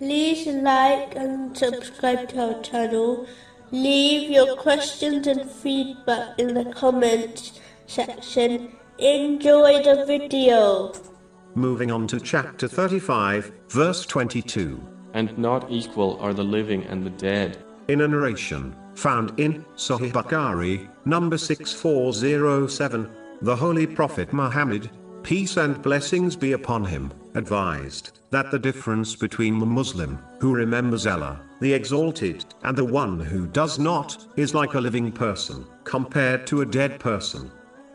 like and subscribe to our channel. Leave your questions and feedback in the comments section. Enjoy the video. Moving on to chapter 35, verse 22. And not equal are the living and the dead. In a narration, found in Sahih Bukhari, number 6407, the Holy Prophet Muhammad, peace and blessings be upon him, advised that the difference between the Muslim, who remembers Allah, the Exalted, and the one who does not, is like a living person, compared to a dead person.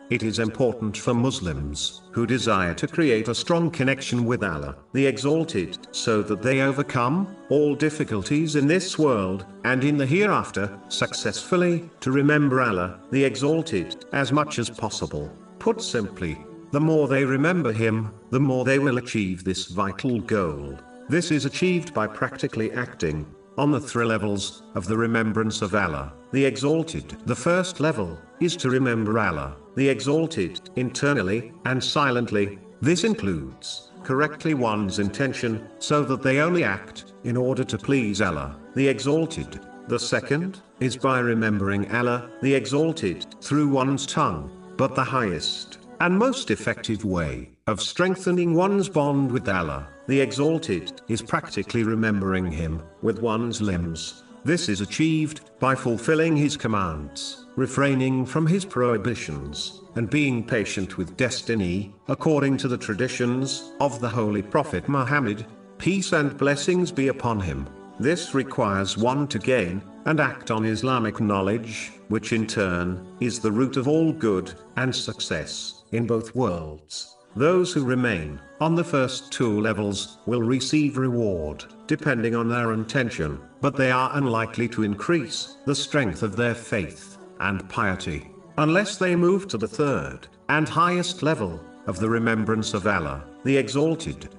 It is important for Muslims who desire to create a strong connection with Allah, the Exalted, so that they overcome all difficulties in this world and in the hereafter successfully to remember Allah, the Exalted, as much as possible. Put simply, the more they remember Him, the more they will achieve this vital goal. This is achieved by practically acting on the three levels of the remembrance of Allah, the Exalted. The first level is to remember Allah, the Exalted, internally and silently. This includes correctly one's intention, so that they only act in order to please Allah, the Exalted. The second is by remembering Allah, the Exalted, through one's tongue, but the highest and most effective way of strengthening one's bond with Allah, the Exalted, is practically remembering Him with one's limbs. This is achieved by fulfilling His commands, refraining from His prohibitions, and being patient with destiny, according to the traditions of the Holy Prophet Muhammad. Peace and blessings be upon him. This requires one to gain and act on Islamic knowledge, which in turn is the root of all good and success in both worlds. Those who remain on the first two levels will receive reward, depending on their intention, but they are unlikely to increase the strength of their faith and piety unless they move to the third and highest level of the remembrance of Allah, the Exalted.